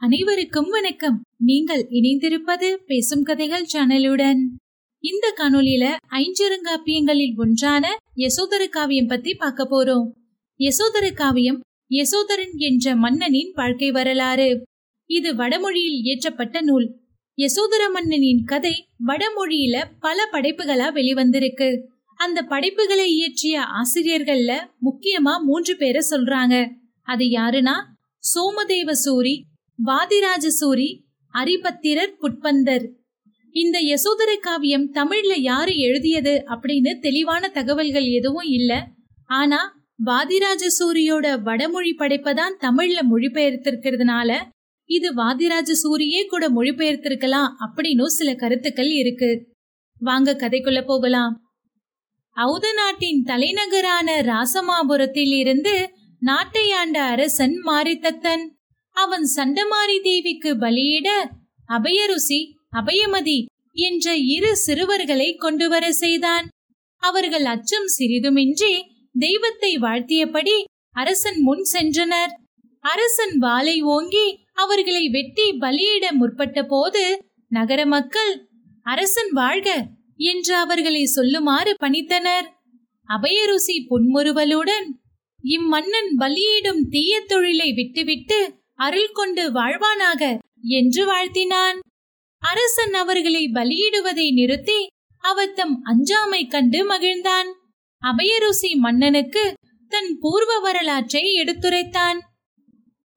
அனைவருக்கும் வணக்கம். நீங்கள் இணைந்திருப்பது பேசும் கதைகள் சேனலுடன். இந்த காணொலியில ஐஞ்சரங்காப்பியங்களில் ஒன்றான யசோதர காவியம் பத்தி பார்க்க போறோம். யசோதர காவியம் யசோதரன் என்ற மன்னனின் வாழ்க்கை வரலாறு. இது வடமொழியில் இயற்றப்பட்ட நூல். யசோதர மன்னனின் கதை வடமொழியில பல படைப்புகளா வெளிவந்திருக்கு. அந்த படைப்புகளை இயற்றிய ஆசிரியர்கள்ல முக்கியமா மூன்று பேரை சொல்றாங்க. அது யாருன்னா சோமதேவ சூரி வாதிராஜ சூரி அரிபத்திரர் புட்பந்தர். இந்த யசோதர காவியம் தமிழ்ல யாரு எழுதியது அப்படின்னு தெளிவான தகவல்கள் எதுவும் இல்ல. ஆனா வாதிராஜ சூரியோட வடமொழி படைப்பதான் தமிழ்ல மொழிபெயர்த்திருக்கிறதுனால இது வாதிராஜ சூரியே கூட மொழிபெயர்த்திருக்கலாம் அப்படின்னு சில கருத்துக்கள் இருக்கு. வாங்க கதைக்குள்ள போகலாம். ஔத நாட்டின் தலைநகரான ராசமாபுரத்தில் இருந்து நாட்டை ஆண்ட அரசன் மாரித்தத்தன். அவன் சண்டமாரி தேவிக்கு பலியிட அபயருசி அபயமதி என்ற இரு சிறுவர்களை கொண்டு வர செய்தான். அவர்கள் அச்சம் சிறிதுமின்றி தெய்வத்தை வாழ்த்தியபடி அரசன் முன் சென்றனர். அரசன் வாளை ஓங்கி அவர்களை வெட்டி பலியிட முற்பட்ட போது நகர மக்கள் அரசன் வாழ்க என்று அவர்களை சொல்லுமாறு பணித்தனர். அபயருசி புன்முறுவலுடன் இம்மன்னன் பலியிடும் தீய தொழிலை விட்டுவிட்டு அருள் கொண்டு வாழ்வானாக என்று வாழ்த்தினான். அரசன் அவர்களை பலியிடுவதை நிறுத்தி அவர் தம் அஞ்சாமை கண்டு மகிழ்ந்தான். அபயருசி மன்னனுக்கு தன் பூர்வ வரலாற்றை எடுத்துரைத்தான்.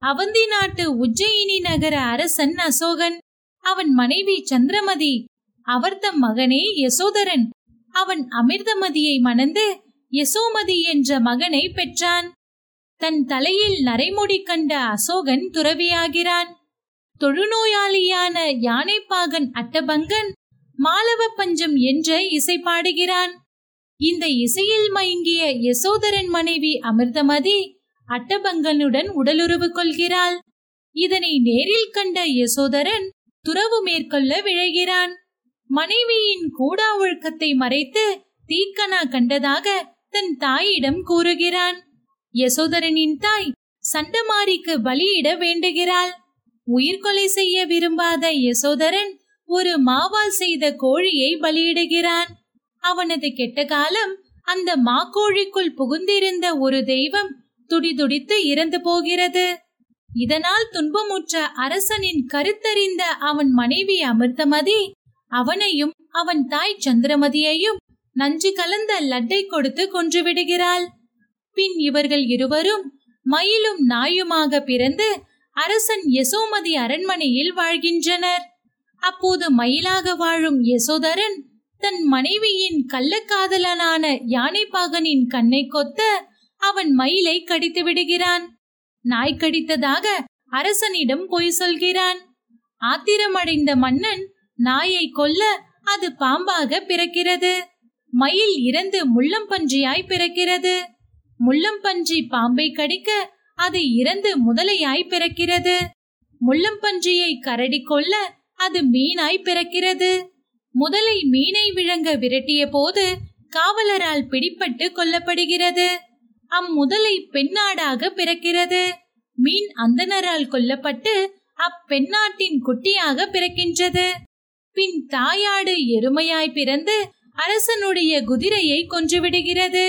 அவந்தி நாட்டு உஜ்ஜயினி நகர அரசன் அசோகன் அவன் மனைவி சந்திரமதி அவர் தம் மகனே யசோதரன் அவன் அமிர்தமதியை மணந்து யசோமதி என்ற மகனை பெற்றான். தன் தலையில் நரைமுடி கண்ட அசோகன் துறவியாகிறான். தொழுநோயாளியான யானைப்பாகன் அட்டபங்கன் மாலவ பஞ்சம் என்ற இசை பாடுகிறான். இந்த இசையில் மயங்கிய யசோதரன் மனைவி அமிர்தமதி அட்டபங்கனுடன் உடலுறவு கொள்கிறாள். இதனை நேரில் கண்ட யசோதரன் துறவு மேற்கொள்ள விழைகிறான். மனைவியின் கூடா ஒழுக்கத்தை மறைத்து தீக்கனா கண்டதாக தன் தாயிடம் கூறுகிறான். யசோதரனின் தாய் சண்டமாரிக்கு பலியிட வேண்டுகிறாள். உயிர்கொலை செய்ய விரும்பாத யசோதரன் ஒரு மாவால் செய்த கோழியை பலியிடுகிறான். அவனது கெட்ட காலம் அந்த மாக்கோழிக்குள் புகுந்திருந்த ஒரு தெய்வம் துடிதுடித்து இறந்து போகிறது. இதனால் துன்பமுற்ற அரசனின் கருத்தறிந்த அவன் மனைவி அமிர்தமதி அவனையும் அவன் தாய் சந்திரமதியையும் நஞ்சு கலந்த லட்டை கொடுத்து கொன்றுவிடுகிறாள் பின் இவர்கள் இருவரும் மயிலும் நாயுமாக பிறந்து அரசன் யசோமதி அரண்மனையில் வாழ்கின்றனர். அப்போது மயிலாக வாழும் யசோதரன் தன் மனைவியின் கள்ளக்காதலனான யானைப்பாகனின் கண்ணை கொத்த அவன் மயிலை கடித்து விடுகிறான். நாய் கடித்ததாக அரசனிடம் பொய் சொல்கிறான். ஆத்திரமடைந்த மன்னன் நாயை கொல்ல அது பாம்பாக பிறக்கிறது. மயில் இறந்து முள்ளம்பன்றியாய் பிறக்கிறது. முள்ளம்பன்றி பாம்பை கடிக்க அது இறந்து முதலையாய் பிறக்கிறது. முள்ளம்பன்றியை கரடி கொள்ள அது மீனாய் பிறக்கிறது. முதலை மீனை விழுங்க விரட்டிய போது காவலரால் பிடிப்பட்டு கொல்லப்படுகிறது. அம்முதலை பெண்ணாடாக பிறக்கிறது. மீன் அந்தனரால் கொல்லப்பட்டு அப்பெண்ணாட்டின் குட்டியாக பிறக்கின்றது. பின் தாயாடு எருமையாய் பிறந்து அரசனுடைய குதிரையை கொன்றுவிடுகிறது.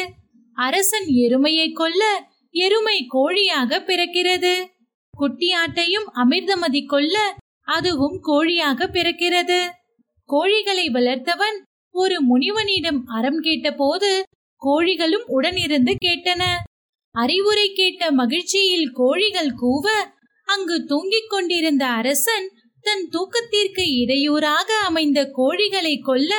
அரசன் எருமையை கொல்ல எருமை கோழியாக பிறக்கிறது. குட்டியாட்டையும் அமிர்தமதி கொல்ல அதுவும் கோழியாக பிறக்கிறது. கோழிகளை வளர்த்தவன் ஒரு முனிவனிடம் அறம் கேட்டபோது கோழிகளும் உடனிருந்து கேட்டன. அறிவுரை கேட்ட மகிழ்ச்சியில் கோழிகள் கூவ அங்கு தூங்கிக் கொண்டிருந்த அரசன் தன் தூக்கத்திற்கு இடையூறாக அமைந்த கோழிகளை கொல்ல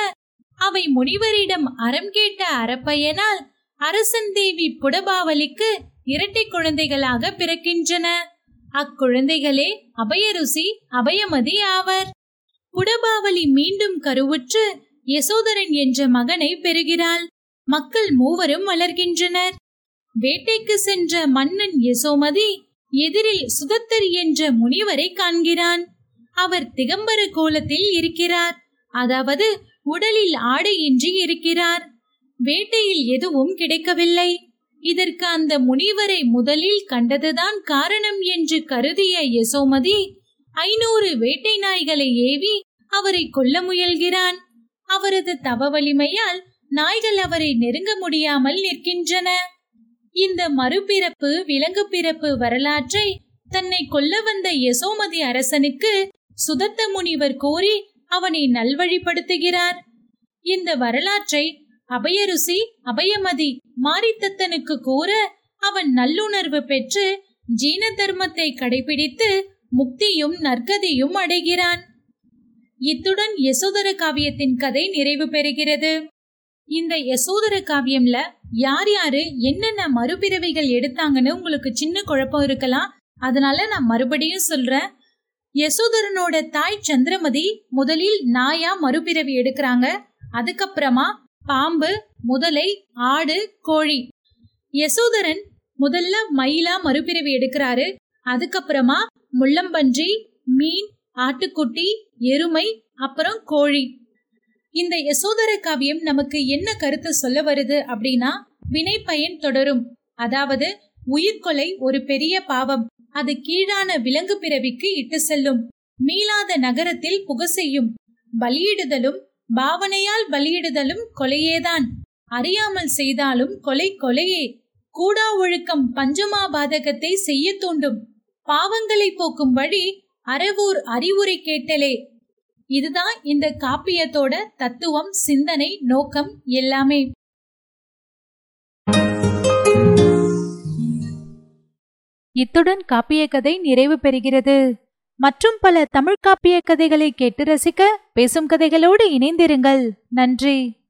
அவை முனிவரிடம் அறம் கேட்ட அறப்பயனால் அரசன் தேவி புடபாவலிக்கு இரட்டை குழந்தைகளாக பிறக்கின்றன. அக்குழந்தைகளே அபயருசி அபயமதி ஆவர். புடபாவலி மீண்டும் கருவுற்று யசோதரன் என்ற மகனை பெறுகிறாள். மக்கள் மூவரும் வளர்கின்றனர். வேட்டைக்கு சென்ற மன்னன் யசோமதி எதிரில் சுதத்தர் என்ற முனிவரை காண்கிறான். அவர் திகம்பர கோலத்தில் இருக்கிறார். அதாவது உடலில் ஆடையின்றி இருக்கிறார். வேட்டையில் எதுவும் கிடைக்கவில்லை. இதற்கு அந்த முனிவரை முதலில் கண்டதுதான் காரணம் என்று கருதிய யசோமதி ஐநூறு வேட்டை நாய்களை ஏவி அவரை கொல்ல முயல்கிறான். அவரது தவ வலிமையால் நாய்கள் அவரை நெருங்க முடியாமல் நிற்கின்றன. இந்த மறுபிறப்பு விலங்கு பிறப்பு வரலாற்றை தன்னை கொல்ல வந்த யசோமதி அரசனுக்கு சுதத்த முனிவர் கோரி அவனை நல்வழிப்படுத்துகிறார். இந்த வரலாற்றை அபயருசி அபயமதி மாரித்தத்தனுக்கு கூற அவன் நல்லுணர்வு பெற்று ஜீன தர்மத்தை கடைபிடித்து முக்தியும் நற்கதியும் அடைகிறான். இத்துடன் யசோதர காவியத்தின் கதை நிறைவு பெறுகிறது. இந்த யசோதர காவியம்ல யார் யாரு என்னென்ன மறுபிறவிகள் எடுத்தாங்கன்னு உங்களுக்கு சின்ன குழப்பம் இருக்கலாம். அதனால நான் மறுபடியும் சொல்றேன். யசோதரனோட தாய் சந்திரமதி முதலில் நாயா மறுபிறவி எடுக்கிறாங்க. அதுக்கப்புறமா பாம்பு முதலை ஆடு கோழி. யசோதரன் முதல்ல மயிலா மறுபிறவி எடுக்கிறாரு. அதுக்கப்புறமா முள்ளம்பன்றி மீன் ஆட்டுக்குட்டி எருமை அப்புறம் கோழி. இந்த யசோதர காவியம் நமக்கு என்ன கருத்து சொல்ல வருது அப்படின்னா வினை பயன் தொடரும். அதாவது உயிர்கொலை ஒரு பெரிய பாவம். அது கீழான விலங்கு பிறவிக்கு இட்டு செல்லும். மீளாத நகரத்தில் புக செய்யும். பலியிடுதலும் பாவனையால் பலியிடுதலும் கொலையேதான். அறியாமல் செய்தாலும் கொலை கொலையே. கூடா ஒழுக்கம் பஞ்சமா பாதகத்தை செய்ய தூண்டும். பாவங்களை போக்கும் வழி அறவூர் அறிவுரை கேட்டலே. இதுதான் இந்த காப்பியத்தோட தத்துவம் சிந்தனை நோக்கம் எல்லாமே. இத்துடன் காப்பிய கதை நிறைவு பெறுகிறது. மற்றும் பல தமிழ் காப்பிய கதைகளை கேட்டு ரசிக்க பேசும் கதைகளோடு இணைந்திருங்கள். நன்றி.